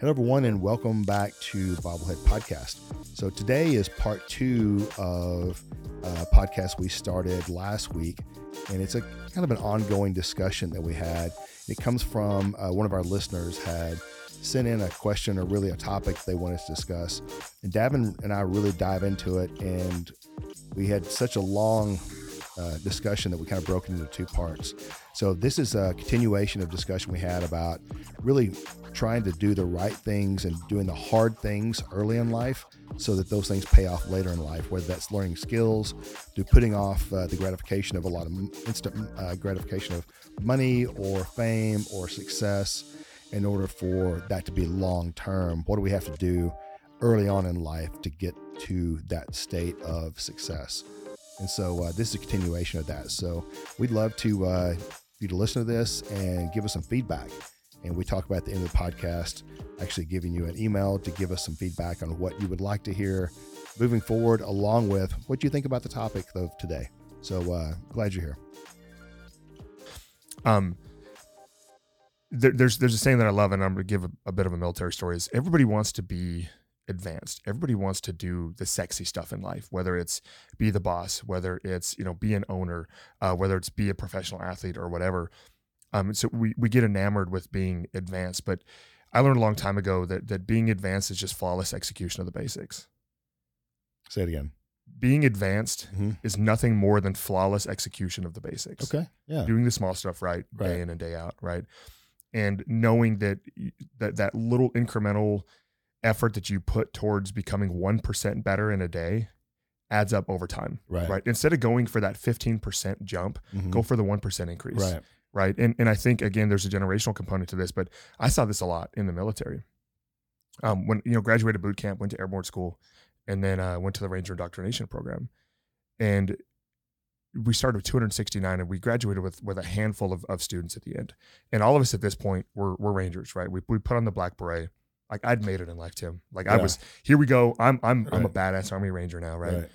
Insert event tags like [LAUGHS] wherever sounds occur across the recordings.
Hello, everyone, and welcome back to Bobblehead Podcast. So, today is part two of a podcast we started last week, and it's a kind of an ongoing discussion that we had. It comes from uh, one of our listeners had sent in a question or really a topic they wanted to discuss, and Davin and I really dive into it, and we had such a long uh, discussion that we kind of broke into two parts. So this is a continuation of discussion we had about really trying to do the right things and doing the hard things early in life so that those things pay off later in life, whether that's learning skills, to putting off uh, the gratification of a lot of instant uh, gratification of money or fame or success in order for that to be long term. What do we have to do early on in life to get to that state of success? And so uh, this is a continuation of that. So we'd love to uh, you to listen to this and give us some feedback. And we talk about at the end of the podcast, actually giving you an email to give us some feedback on what you would like to hear moving forward, along with what you think about the topic of today. So uh, glad you're here. Um, there, there's there's a saying that I love, and I'm going to give a, a bit of a military story. Is everybody wants to be advanced. Everybody wants to do the sexy stuff in life, whether it's be the boss, whether it's you know be an owner, uh, whether it's be a professional athlete or whatever. Um, so we we get enamored with being advanced, but I learned a long time ago that that being advanced is just flawless execution of the basics. Say it again. Being advanced mm-hmm. is nothing more than flawless execution of the basics. Okay. Yeah. Doing the small stuff right, right. day in and day out, right? And knowing that that that little incremental effort that you put towards becoming 1% better in a day adds up over time. Right. Right. Instead of going for that 15% jump, mm-hmm. go for the 1% increase. Right. Right. And, and I think, again, there's a generational component to this, but I saw this a lot in the military. Um, when, you know, graduated boot camp, went to airborne school, and then uh, went to the Ranger indoctrination program. And we started with 269 and we graduated with with a handful of, of students at the end. And all of us at this point were, were Rangers, right? We, we put on the black beret like I'd made it in life, Tim. Like yeah. I was here we go. I'm I'm right. I'm a badass army ranger now, right? right?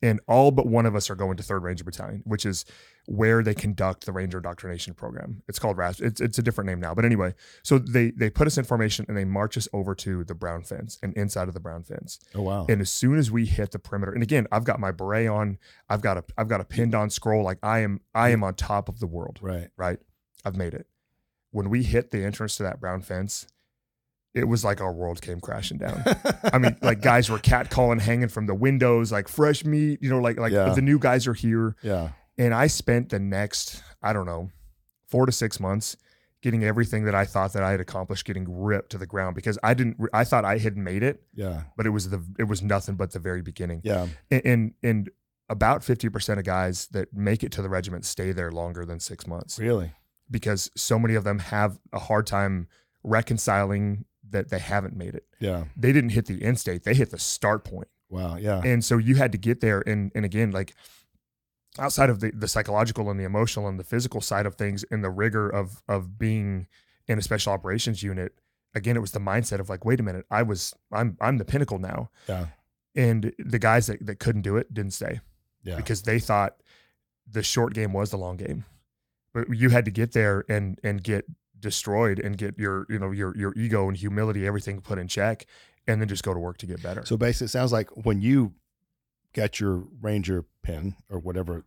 And all but one of us are going to Third Ranger Battalion, which is where they conduct the Ranger Indoctrination Program. It's called RAS. It's it's a different name now, but anyway. So they they put us in formation and they march us over to the brown fence and inside of the brown fence. Oh wow! And as soon as we hit the perimeter, and again, I've got my beret on. I've got a I've got a pinned on scroll. Like I am I am on top of the world. Right. Right. I've made it. When we hit the entrance to that brown fence, it was like our world came crashing down. I mean, like [LAUGHS] guys were catcalling, hanging from the windows, like fresh meat, you know, like like yeah. the new guys are here. Yeah. And I spent the next, I don't know, four to six months getting everything that I thought that I had accomplished getting ripped to the ground because I didn't I thought I had made it. Yeah. But it was the it was nothing but the very beginning. Yeah. And and, and about 50% of guys that make it to the regiment stay there longer than 6 months. Really? Because so many of them have a hard time reconciling that they haven't made it. Yeah. They didn't hit the end state, they hit the start point. Wow. Yeah. And so you had to get there. And and again, like outside of the, the psychological and the emotional and the physical side of things and the rigor of of being in a special operations unit, again, it was the mindset of like, wait a minute, I was I'm I'm the pinnacle now. Yeah. And the guys that, that couldn't do it didn't stay. Yeah. Because they thought the short game was the long game. But you had to get there and and get destroyed and get your you know your your ego and humility everything put in check and then just go to work to get better so basically it sounds like when you got your ranger pin or whatever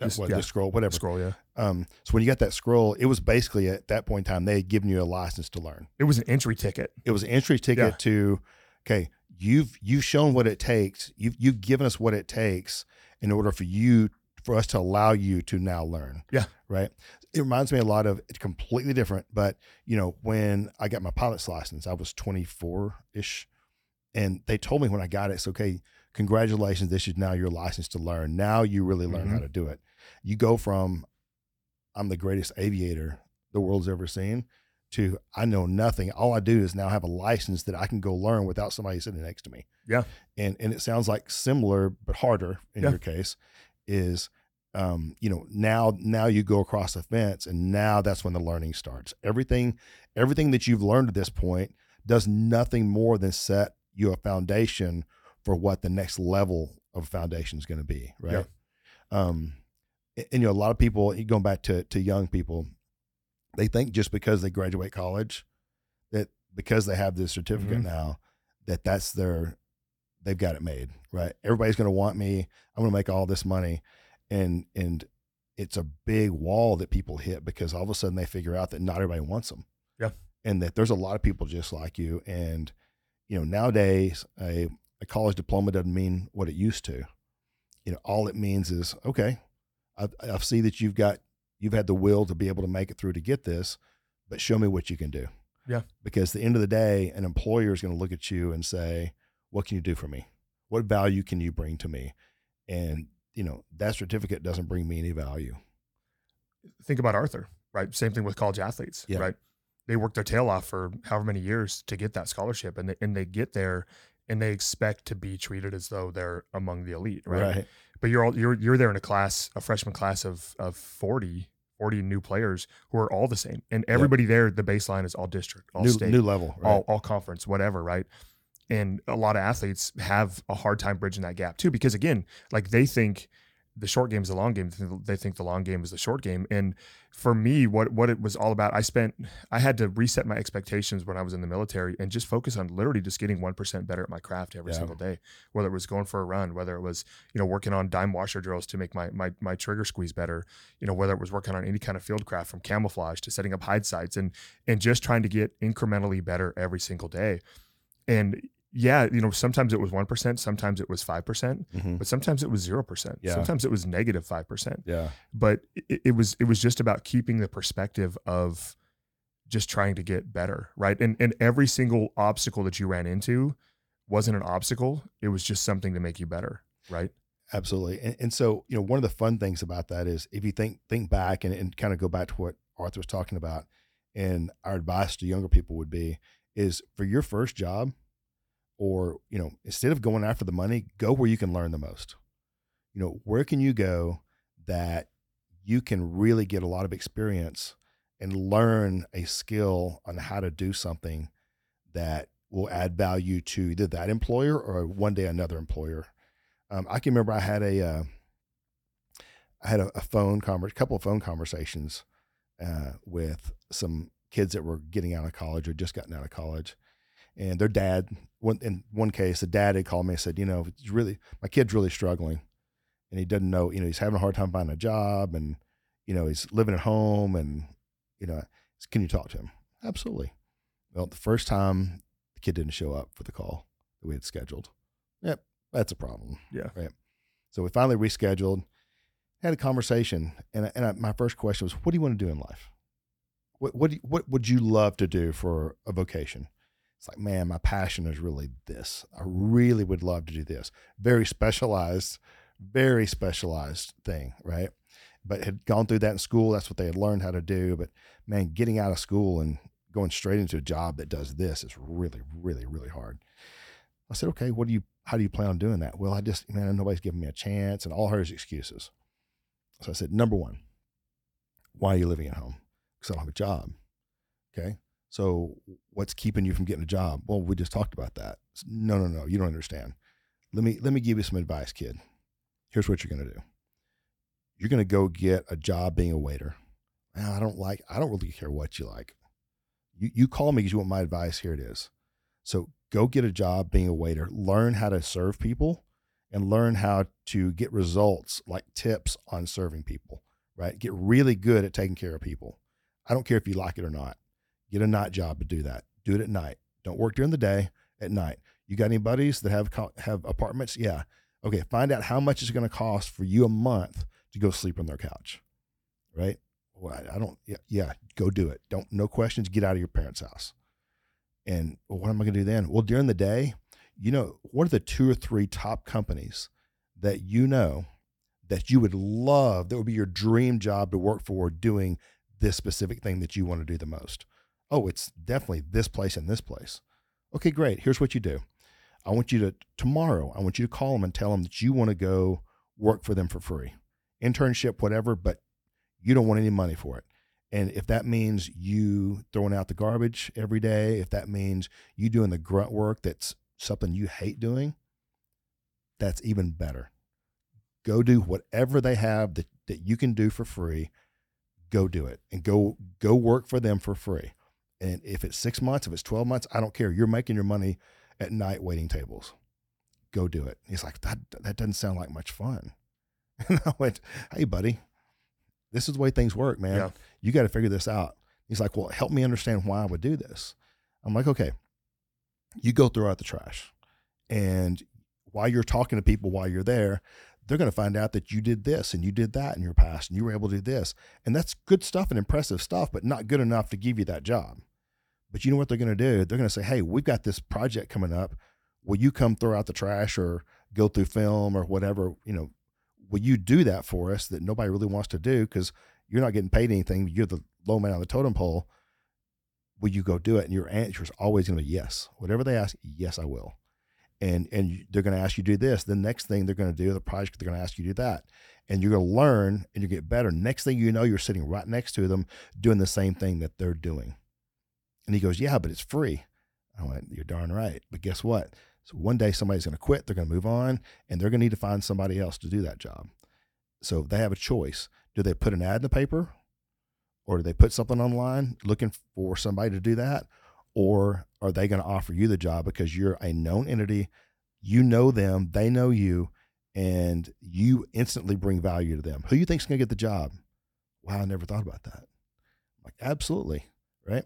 that's what yeah. the scroll whatever scroll yeah um so when you got that scroll it was basically at that point in time they had given you a license to learn it was an entry ticket it was an entry ticket yeah. to okay you've you've shown what it takes you've you've given us what it takes in order for you for us to allow you to now learn yeah right it reminds me a lot of it's completely different. But you know, when I got my pilot's license, I was 24 ish, and they told me when I got it, it's okay. Congratulations, this is now your license to learn. Now you really learn mm-hmm. how to do it. You go from I'm the greatest aviator the world's ever seen to I know nothing. All I do is now have a license that I can go learn without somebody sitting next to me. Yeah. And and it sounds like similar but harder in yeah. your case is um, you know, now now you go across the fence, and now that's when the learning starts. Everything everything that you've learned at this point does nothing more than set you a foundation for what the next level of foundation is going to be, right? Yeah. Um, and, and you know, a lot of people going back to to young people, they think just because they graduate college that because they have this certificate Mhm. now that that's their they've got it made right? Everybody's going to want me. I'm going to make all this money. And and it's a big wall that people hit because all of a sudden they figure out that not everybody wants them Yeah. and that there's a lot of people just like you. And you know nowadays a, a college diploma doesn't mean what it used to. You know all it means is okay i i see that you've got you've had the will to be able to make it through to get this but show me what you can do. Yeah. because at the end of the day an employer is going to look at you and say what can you do for me what value can you bring to me and you know that certificate doesn't bring me any value think about Arthur, right? Same thing with college athletes, Yeah. right? They work their tail off for however many years to get that scholarship, and they, and they get there, and they expect to be treated as though they're among the elite, right? But you're all you're you're there in a class, a freshman class of of 40, 40 new players who are all the same, and everybody there, the baseline is all district, all new, state, new level right? all all conference, whatever, right? And a lot of athletes have a hard time bridging that gap too, because again, like they think the short game is the long game. They think the long game is the short game. And for me, what what it was all about, I spent I had to reset my expectations when I was in the military and just focus on literally just getting one percent better at my craft every Yeah. single day. Whether it was going for a run, whether it was you know working on dime washer drills to make my my my trigger squeeze better, you know whether it was working on any kind of field craft from camouflage to setting up hide sites and and just trying to get incrementally better every single day. And yeah, you know, sometimes it was 1%, sometimes it was 5%, Mhm. but sometimes it was 0%. Yeah. Sometimes it was negative 5%. yeah But it, it was it was just about keeping the perspective of just trying to get better, right? And and every single obstacle that you ran into wasn't an obstacle, it was just something to make you better, right? Absolutely. And, and so, you know, one of the fun things about that is if you think think back and, and kind of go back to what Arthur was talking about, and our advice to younger people would be is for your first job, or you know, instead of going after the money, go where you can learn the most. You know, where can you go that you can really get a lot of experience and learn a skill on how to do something that will add value to either that employer or one day another employer. Um, I can remember I had a uh, I had a, a phone convers couple of phone conversations uh, with some kids that were getting out of college or just gotten out of college, and their dad. One in one case, the dad had called me and said, you know, it's really my kid's really struggling, and he doesn't know, you know, he's having a hard time finding a job, and you know, he's living at home, and you know, can you talk to him? Absolutely. Well, the first time the kid didn't show up for the call that we had scheduled. Yep, that's a problem. Yeah. Right. So we finally rescheduled, had a conversation, and I- and I, my first question was, "What do you want to do in life? What what you, what would you love to do for a vocation?" It's like, man, my passion is really this. I really would love to do this. Very specialized, very specialized thing, right? But had gone through that in school. That's what they had learned how to do. But man, getting out of school and going straight into a job that does this is really, really, really hard. I said, okay, what do you, how do you plan on doing that? Well, I just, man, nobody's giving me a chance and all her excuses. So I said, number one, why are you living at home? Because I don't have a job. Okay. So what's keeping you from getting a job? Well, we just talked about that. No, no, no, you don't understand. Let me, let me give you some advice, kid. Here's what you're going to do. You're going to go get a job being a waiter. I don't like, I don't really care what you like. You, you call me because you want my advice. Here it is. So go get a job being a waiter, learn how to serve people and learn how to get results like tips on serving people, right? Get really good at taking care of people. I don't care if you like it or not. Get a night job to do that. Do it at night. Don't work during the day, at night. You got any buddies that have have apartments? Yeah. Okay, find out how much it's going to cost for you a month to go sleep on their couch. Right? Well, I- I don't yeah, yeah, go do it. Don't no questions, get out of your parents' house. And well, what am I going to do then? Well, during the day, you know, what are the two or three top companies that you know that you would love, that would be your dream job to work for doing this specific thing that you want to do the most? Oh, it's definitely this place and this place. Okay, great. Here's what you do. I want you to, tomorrow, I want you to call them and tell them that you want to go work for them for free. Internship, whatever, but you don't want any money for it. And if that means you throwing out the garbage every day, if that means you doing the grunt work that's something you hate doing, that's even better. Go do whatever they have that, that you can do for free. Go do it and go go work for them for free. And if it's six months, if it's 12 months, I don't care. You're making your money at night waiting tables. Go do it. He's like, that, that doesn't sound like much fun. [LAUGHS] And I went, hey, buddy, this is the way things work, man. Yeah. You got to figure this out. He's like, well, help me understand why I would do this. I'm like, okay, you go throw out the trash. And while you're talking to people while you're there, they're going to find out that you did this and you did that in your past and you were able to do this. And that's good stuff and impressive stuff, but not good enough to give you that job. But you know what they're going to do? They're going to say, hey, we've got this project coming up. Will you come throw out the trash or go through film or whatever? You know, will you do that for us that nobody really wants to do because you're not getting paid anything? You're the low man on the totem pole. Will you go do it? And your answer is always going to be yes. Whatever they ask, yes, I will and and they're going to ask you to do this. The next thing they're going to do, the project they're going to ask you to do that, and you're going to learn and you get better. Next thing you know, you're sitting right next to them doing the same thing that they're doing. And he goes, "Yeah, but it's free." I went, "You're darn right." But guess what? So one day somebody's going to quit. They're going to move on, and they're going to need to find somebody else to do that job. So they have a choice: do they put an ad in the paper, or do they put something online looking for somebody to do that, or are they going to offer you the job because you're a known entity you know them they know you and you instantly bring value to them who you think's going to get the job wow i never thought about that like absolutely right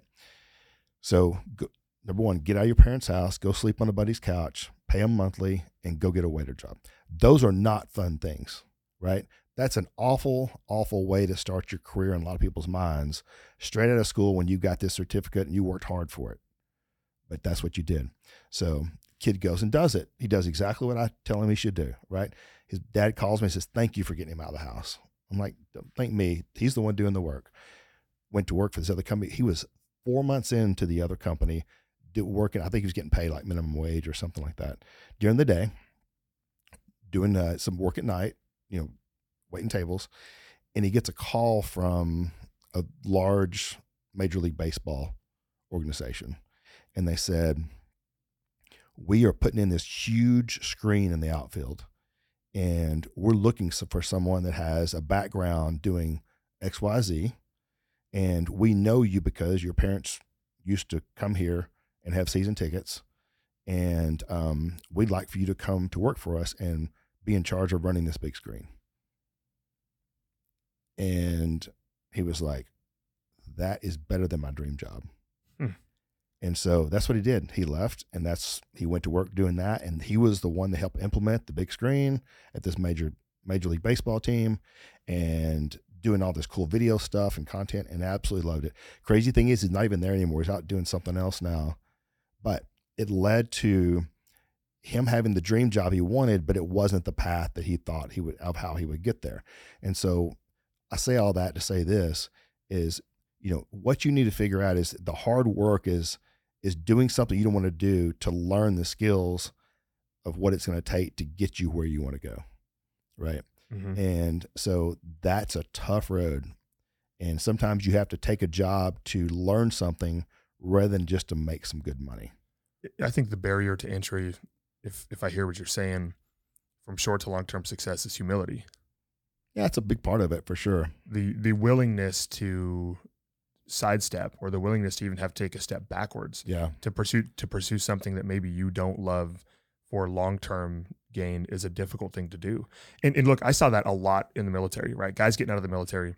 so go, number one get out of your parents house go sleep on a buddy's couch pay them monthly and go get a waiter job those are not fun things right that's an awful, awful way to start your career in a lot of people's minds. Straight out of school when you got this certificate and you worked hard for it. But that's what you did. So kid goes and does it. He does exactly what I tell him he should do, right? His dad calls me and says, Thank you for getting him out of the house. I'm like, Don't thank me. He's the one doing the work. Went to work for this other company. He was four months into the other company, working. I think he was getting paid like minimum wage or something like that during the day, doing uh, some work at night, you know, waiting tables, and he gets a call from a large Major League Baseball organization. And they said, We are putting in this huge screen in the outfield, and we're looking for someone that has a background doing XYZ. And we know you because your parents used to come here and have season tickets. And um, we'd like for you to come to work for us and be in charge of running this big screen. And he was like, that is better than my dream job. Hmm. And so that's what he did. He left and that's he went to work doing that. And he was the one that helped implement the big screen at this major major league baseball team and doing all this cool video stuff and content and absolutely loved it. Crazy thing is he's not even there anymore. He's out doing something else now. But it led to him having the dream job he wanted, but it wasn't the path that he thought he would of how he would get there. And so I say all that to say this is, you know, what you need to figure out is the hard work is is doing something you don't want to do to learn the skills of what it's going to take to get you where you want to go. Right. Mhm. And so that's a tough road. And sometimes you have to take a job to learn something rather than just to make some good money. I think the barrier to entry, if if I hear what you're saying, from short to long term success is humility. Yeah, that's a big part of it for sure. The the willingness to sidestep or the willingness to even have to take a step backwards Yeah. to pursue to pursue something that maybe you don't love for long term gain is a difficult thing to do. And, and look, I saw that a lot in the military, right? Guys getting out of the military,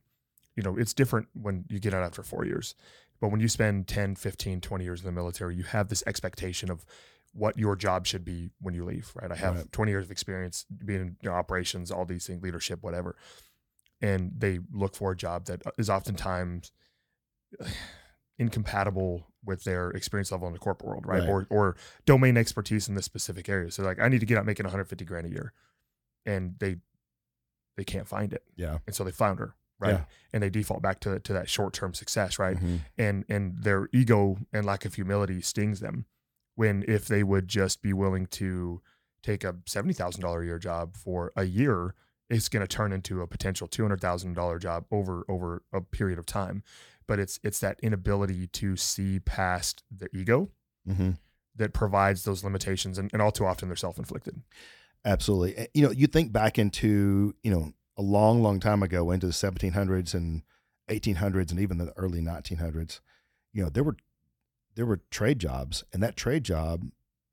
you know, it's different when you get out after four years. But when you spend 10, 15, 20 years in the military, you have this expectation of what your job should be when you leave, right? I have Right. 20 years of experience being in you know, operations, all these things, leadership, whatever. And they look for a job that is oftentimes incompatible with their experience level in the corporate world, right? Right. Or or domain expertise in this specific area. So like I need to get out making 150 grand a year. And they they can't find it. Yeah. And so they flounder, right? Yeah. And they default back to to that short-term success, right? Mhm. And and their ego and lack of humility stings them when if they would just be willing to take a $70,000 a year job for a year, it's going to turn into a potential $200,000 job over over a period of time. But it's it's that inability to see past the ego Mhm. that provides those limitations and, and all too often they're self-inflicted. Absolutely. Eh, You know, you think back into, you know, a long, long time ago into the 1700s and 1800s and even the early 1900s, you know, there were there were trade jobs, and that trade job,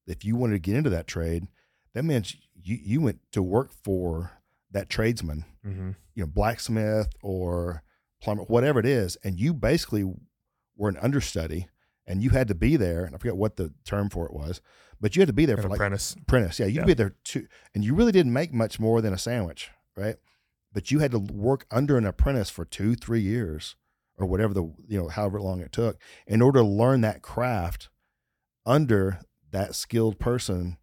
if you wanted to get into that trade, that meant you you went to work for that tradesman, Mm-hmm. you know, blacksmith or plumber, whatever it is, and you basically were an understudy, and you had to be there. And I forget what the term for it was, but you had to be there An for like apprentice. apprentice. Yeah, you'd Yeah. be there too, and you really didn't make much more than a sandwich, right? But you had to work under an apprentice for two, three years, or whatever the you know however long it took, in order to learn that craft under that skilled person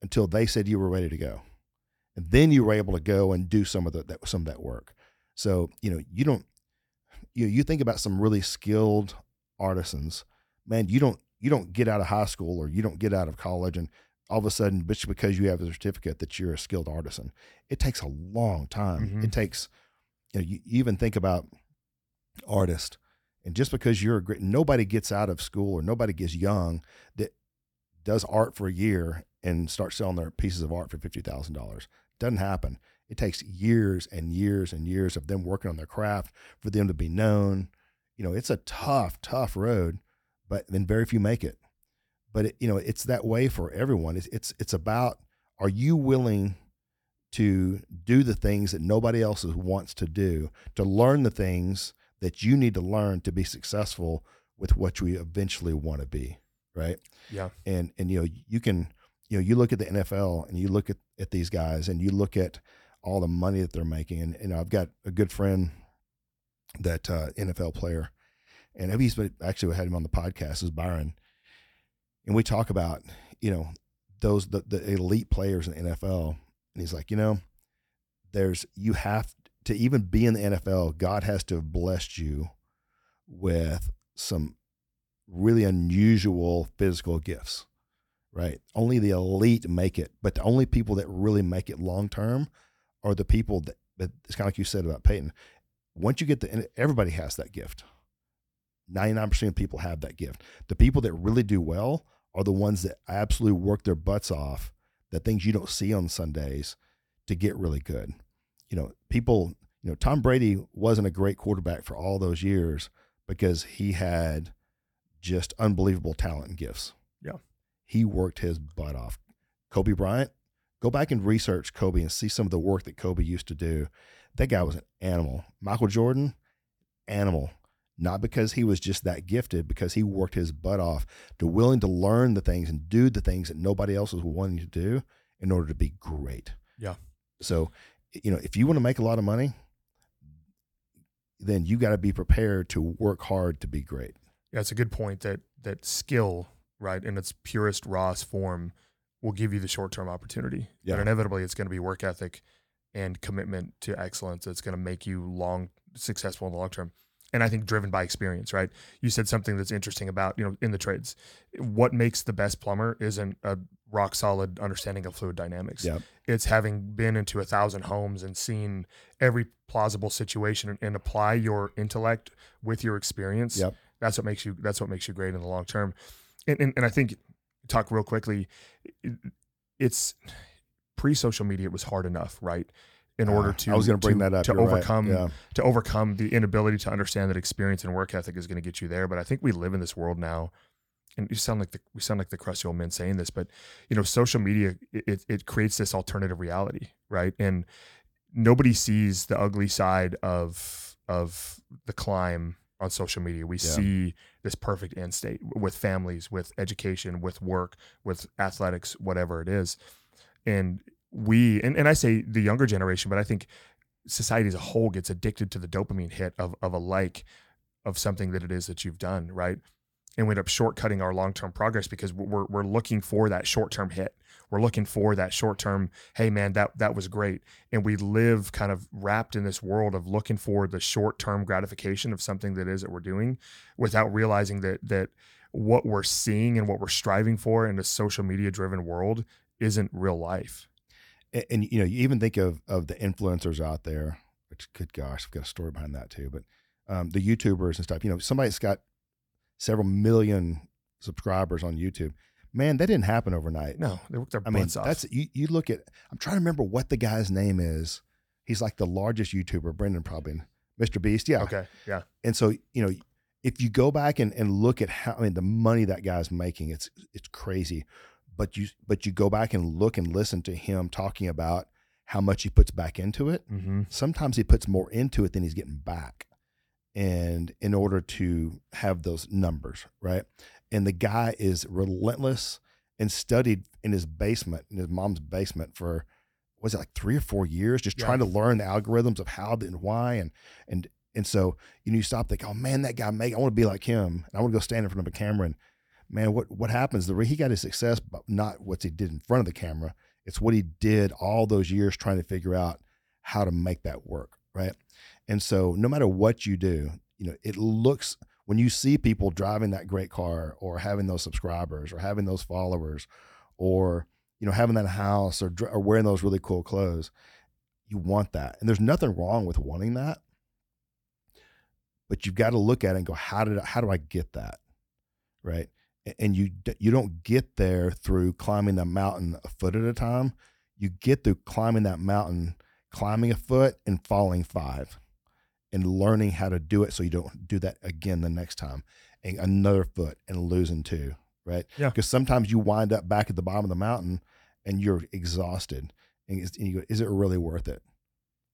until they said you were ready to go, and then you were able to go and do some of the, that some of that work. So you know you don't you you think about some really skilled artisans, man. You don't you don't get out of high school or you don't get out of college and all of a sudden just because you have a certificate that you're a skilled artisan. It takes a long time. Mhm. It takes you know you, even think about artist and just because you're a great nobody gets out of school or nobody gets young that does art for a year and starts selling their pieces of art for fifty thousand dollars. Doesn't happen. It takes years and years and years of them working on their craft for them to be known. You know, it's a tough, tough road, but then very few make it. But it, you know, it's that way for everyone. It's it's it's about are you willing to do the things that nobody else wants to do, to learn the things that you need to learn to be successful with what you eventually want to be, right? Yeah. and and you know you can you know you look at the NFL and you look at at these guys and you look at all the money that they're making and you know I've got a good friend that uh, NFL player and he's actually we had him on the podcast is Byron and we talk about you know those the, the elite players in the NFL and he's like you know there's you have to even be in the NFL God has to have blessed you with some really unusual physical gifts, right? Only the elite make it, but the only people that really make it long term are the people that, that it's kind of like you said about Peyton. Once you get the, everybody has that gift. 99% of people have that gift. The people that really do well are the ones that absolutely work their butts off, the things you don't see on Sundays to get really good. You know, people, you know, Tom Brady wasn't a great quarterback for all those years because he had just unbelievable talent and gifts. Yeah. He worked his butt off. Kobe Bryant, go back and research Kobe and see some of the work that Kobe used to do. That guy was an animal. Michael Jordan, animal. Not because he was just that gifted, because he worked his butt off to willing to learn the things and do the things that nobody else was wanting to do in order to be great. Yeah. So, you know, if you want to make a lot of money, then you got to be prepared to work hard to be great. Yeah, it's a good point that that skill, right, in its purest, rawest form, will give you the short term opportunity. Yeah. But inevitably, it's going to be work ethic and commitment to excellence that's going to make you long successful in the long term. And I think driven by experience, right? You said something that's interesting about you know in the trades. What makes the best plumber isn't a rock solid understanding of fluid dynamics. Yeah. It's having been into a thousand homes and seen every plausible situation and, and apply your intellect with your experience Yep. that's what makes you that's what makes you great in the long term and and, and i think talk real quickly it's pre-social media it was hard enough right in order Uh, to I was going to bring that up. to You're right. overcome Yeah. to overcome the inability to understand that experience and work ethic is going to get you there but i think we live in this world now and you sound like the we sound like the crusty old men saying this but you know social media it, it creates this alternative reality right and nobody sees the ugly side of of the climb on social media. We Yeah. see this perfect end state with families with education with work with athletics whatever it is. And we and, and i say the younger generation but i think society as a whole gets addicted to the dopamine hit of, of a like of something that it is that you've done right? And we end up shortcutting our long-term progress because we're, we're looking for that short-term hit we're looking for that short-term hey man that that was great and we live kind of wrapped in this world of looking for the short-term gratification of something that is that we're doing without realizing that that what we're seeing and what we're striving for in a social media driven world isn't real life and, and you know, you even think of of the influencers out there. Which, good gosh, I've got a story behind that too. But um, the YouTubers and stuff. You know, somebody that's got several million subscribers on YouTube. Man, that didn't happen overnight. no they work their I mean, off that's you. You look at. I'm trying to remember what the guy's name is. He's like the largest YouTuber. Brendan probably, Mr. Beast. Yeah. okay yeah And so you know, if you go back and, and look at how I mean the money that guy's making, it's it's crazy. But you but you go back and look and listen to him talking about how much he puts back into it. Mm-hmm. Sometimes he puts more into it than he's getting back. And in order to have those numbers, right? And the guy is relentless and studied in his basement, in his mom's basement for was it like three or four years, just Yeah. trying to learn the algorithms of how and why and and and so you know you stop think, oh man, that guy make I want to be like him, and I want to go stand in front of a camera and man, what what happens? The he got his success, but not what he did in front of the camera. It's what he did all those years trying to figure out how to make that work, right? And so no matter what you do, you know, it looks when you see people driving that great car or having those subscribers or having those followers or you know having that house or, or wearing those really cool clothes you want that. And there's nothing wrong with wanting that. But you've got to look at it and go how did I, how do i get that? Right? And you you don't get there through climbing the mountain a foot at a time. You get through climbing that mountain climbing a foot and falling five and learning how to do it so you don't do that again the next time and another foot and losing two right Yeah. because sometimes you wind up back at the bottom of the mountain and you're exhausted and, it's- and you go is it really worth it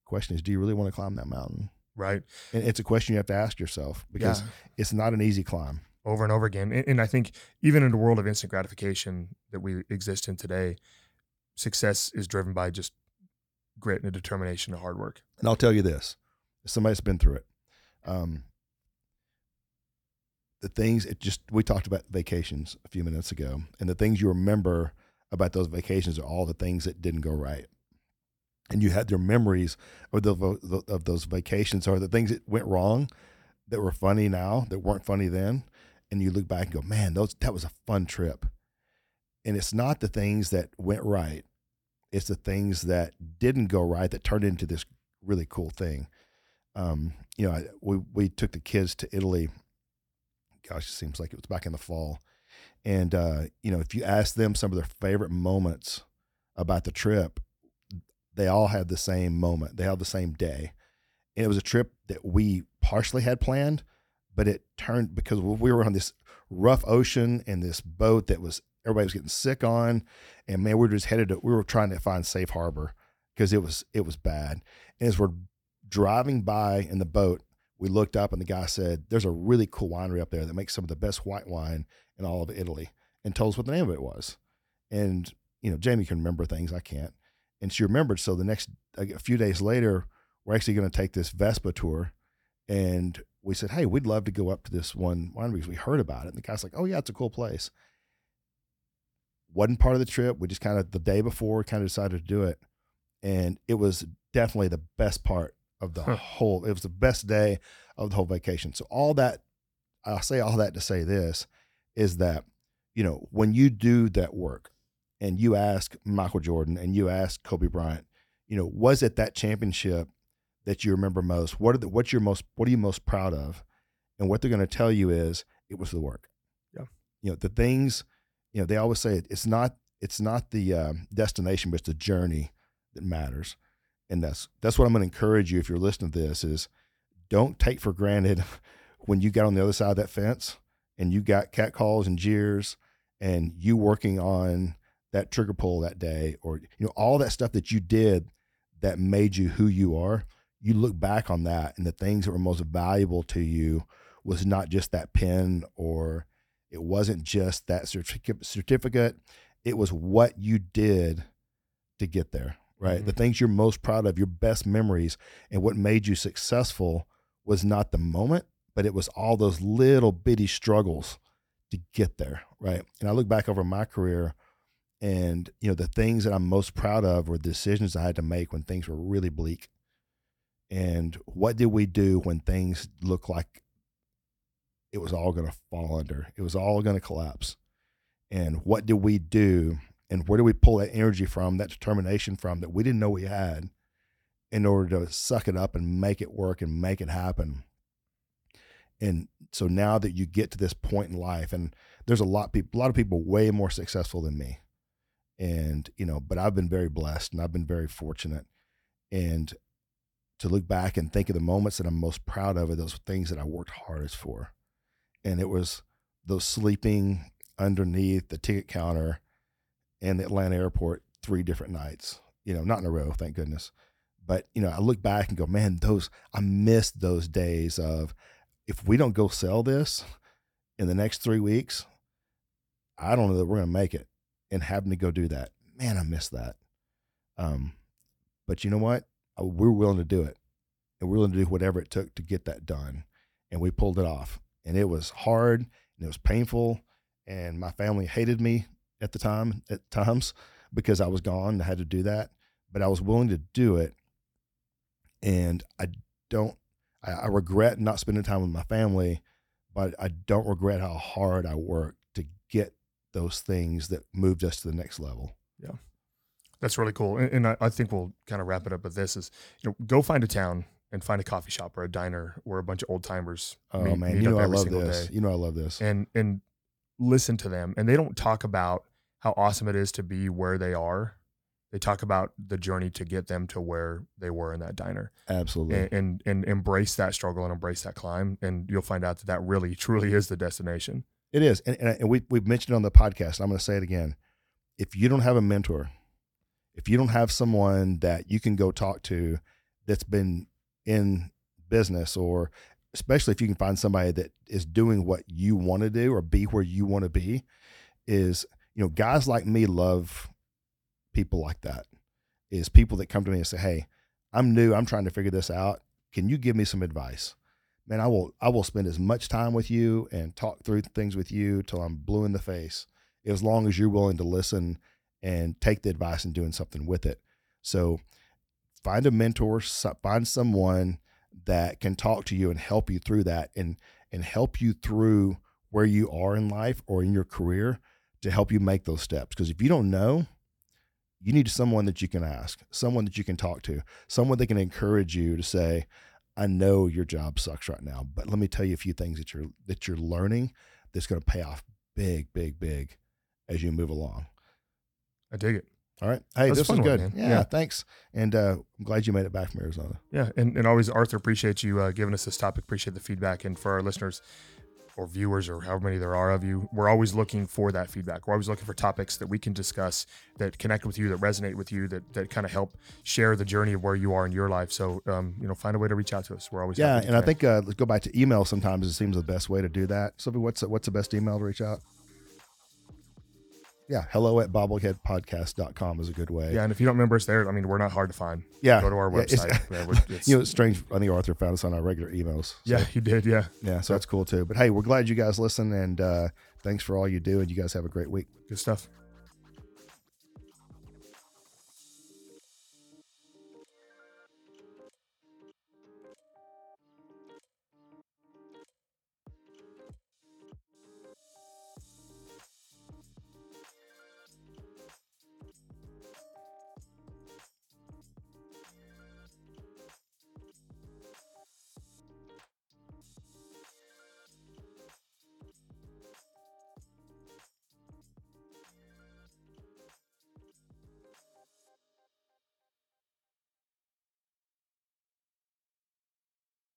question is do you really want to climb that mountain Right. and it's a question you have to ask yourself because yeah. it's not an easy climb over and over again. And, and I think even in the world of instant gratification that we exist in today, success is driven by just grit and determination and hard work. and i'll tell you this as somebody that's been through it. Um, the things it just we talked about vacations a few minutes ago and the things you remember about those vacations are all the things that didn't go right. And you had your memories of the of those vacations are the things that went wrong that were funny now that weren't funny then and you look back and go man those that was a fun trip. And it's not the things that went right. It's the things that didn't go right that turned into this really cool thing um, you know I, we we took the kids to italy. Gosh it seems like it was back in the fall. And uh, you know if you ask them some of their favorite moments about the trip they all had the same moment. They had the same day. And it was a trip that we partially had planned but it turned because we were on this rough ocean and this boat that was everybody was getting sick on. And man we were just headed to we were trying to find safe harbor because it was it was bad. And as we're driving by in the boat we looked up and the guy said there's a really cool winery up there that makes some of the best white wine in all of italy and told us what the name of it was. And you know jamie can remember things i can't. And she remembered so the next a few days later we're actually going to take this vespa tour and we said hey we'd love to go up to this one winery because we heard about it. And the guy's like oh yeah it's a cool place. Wasn't part of the trip. We just kind of the day before kind of decided to do it. And it was definitely the best part of the Huh. whole it was the best day of the whole vacation. So all that i'll say all that to say this is that you know when you do that work and you ask michael jordan and you ask kobe bryant you know was it that championship that you remember most? What are the what's your most what are you most proud of? And what they're going to tell you is it was the work. Yeah. you know the things you know they always say it's not it's not the um, destination but it's the journey that matters and that's that's what i'm going to encourage you if you're listening to this is don't take for granted [LAUGHS] when you got on the other side of that fence and you got catcalls and jeers and you working on that trigger pull that day or you know all that stuff that you did that made you who you are you look back on that and the things that were most valuable to you was not just that pen or it wasn't just that certificate. It was what you did to get there right? The Mhm. things you're most proud of your best memories and what made you successful was not the moment but it was all those little bitty struggles to get there right? And i look back over my career and you know the things that i'm most proud of were decisions i had to make when things were really bleak. And what did we do when things looked like it was all going to fall under it was all going to collapse? And what did we do and where do we pull that energy from that determination from that we didn't know we had in order to suck it up and make it work and make it happen? And so now that you get to this point in life and there's a lot people a lot of people way more successful than me. And you know but i've been very blessed and i've been very fortunate. And to look back and think of the moments that i'm most proud of are those things that i worked hardest for. And it was those sleeping underneath the ticket counter in the Atlanta airport three different nights. You know, not in a row, thank goodness. But you know, I look back and go, man, those I missed those days of if we don't go sell this in the next three weeks, I don't know that we're gonna make it. And having to go do that, man, I miss that. Um, but you know what? Uh, We're willing to do it, and we're willing to do whatever it took to get that done, and we pulled it off. And it was hard, and it was painful, and my family hated me at the time at times because I was gone. and I had to do that, but I was willing to do it, and I don't. I, I regret not spending time with my family, but I don't regret how hard I worked to get those things that moved us to the next level. Yeah. That's really cool. And, and I, I think we'll kind of wrap it up with this is, you know, go find a town and find a coffee shop or a diner where a bunch of old timers. Oh meet- man, meet you know I love this. day. You know I love this. and and listen to them and they don't talk about how awesome it is to be where they are they talk about the journey to get them to where they were in that diner Absolutely. and, and and embrace that struggle and embrace that climb and you'll find out that that really truly is the destination It is, and, and, and we we've mentioned it on the podcast. I'm going to say it again. If you don't have a mentor, if you don't have someone that you can go talk to that's been in business, or especially if you can find somebody that is doing what you want to do or be where you want to be, is you know guys like me love people like that. Is people that come to me and say, "Hey, I'm new. I'm trying to figure this out. Can you give me some advice?" man, I will I will spend as much time with you and talk through things with you till I'm blue in the face, as long as you're willing to listen and take the advice and doing something with it. So find a mentor, find someone that can talk to you and help you through that and and help you through where you are in life or in your career to help you make those steps. Because if you don't know, you need someone that you can ask, someone that you can talk to, someone that can encourage you to say, I know your job sucks right now, but let me tell you a few things that you're that you're learning that's going to pay off big, big, big as you move along. i dig it All right. Hey, this was good. man. yeah, Yeah. thanks. And uh, I'm glad you made it back from Arizona. yeah and, and always arthur appreciate you uh, giving us this topic appreciate the feedback and for our listeners or viewers or however many there are of you we're always looking for that feedback we're always looking for topics that we can discuss that connect with you that resonate with you that, that kind of help share the journey of where you are in your life so um, you know find a way to reach out to us we're always Yeah, and I think uh, let's go back to email. Sometimes it seems the best way to do that. So, what's what's the best email to reach out? Yeah, hello at bobbleheadpodcast.com is a good way. yeah and if you don't remember us there i mean we're not hard to find yeah. go to our it's- website Yeah, we're- it's- [LAUGHS] you know, it's strange. I think Arthur found us on our regular emails. So, yeah he did yeah yeah. So that's cool too. But hey, we're glad you guys listen, and uh, thanks for all you do. And you guys have a great week. good stuff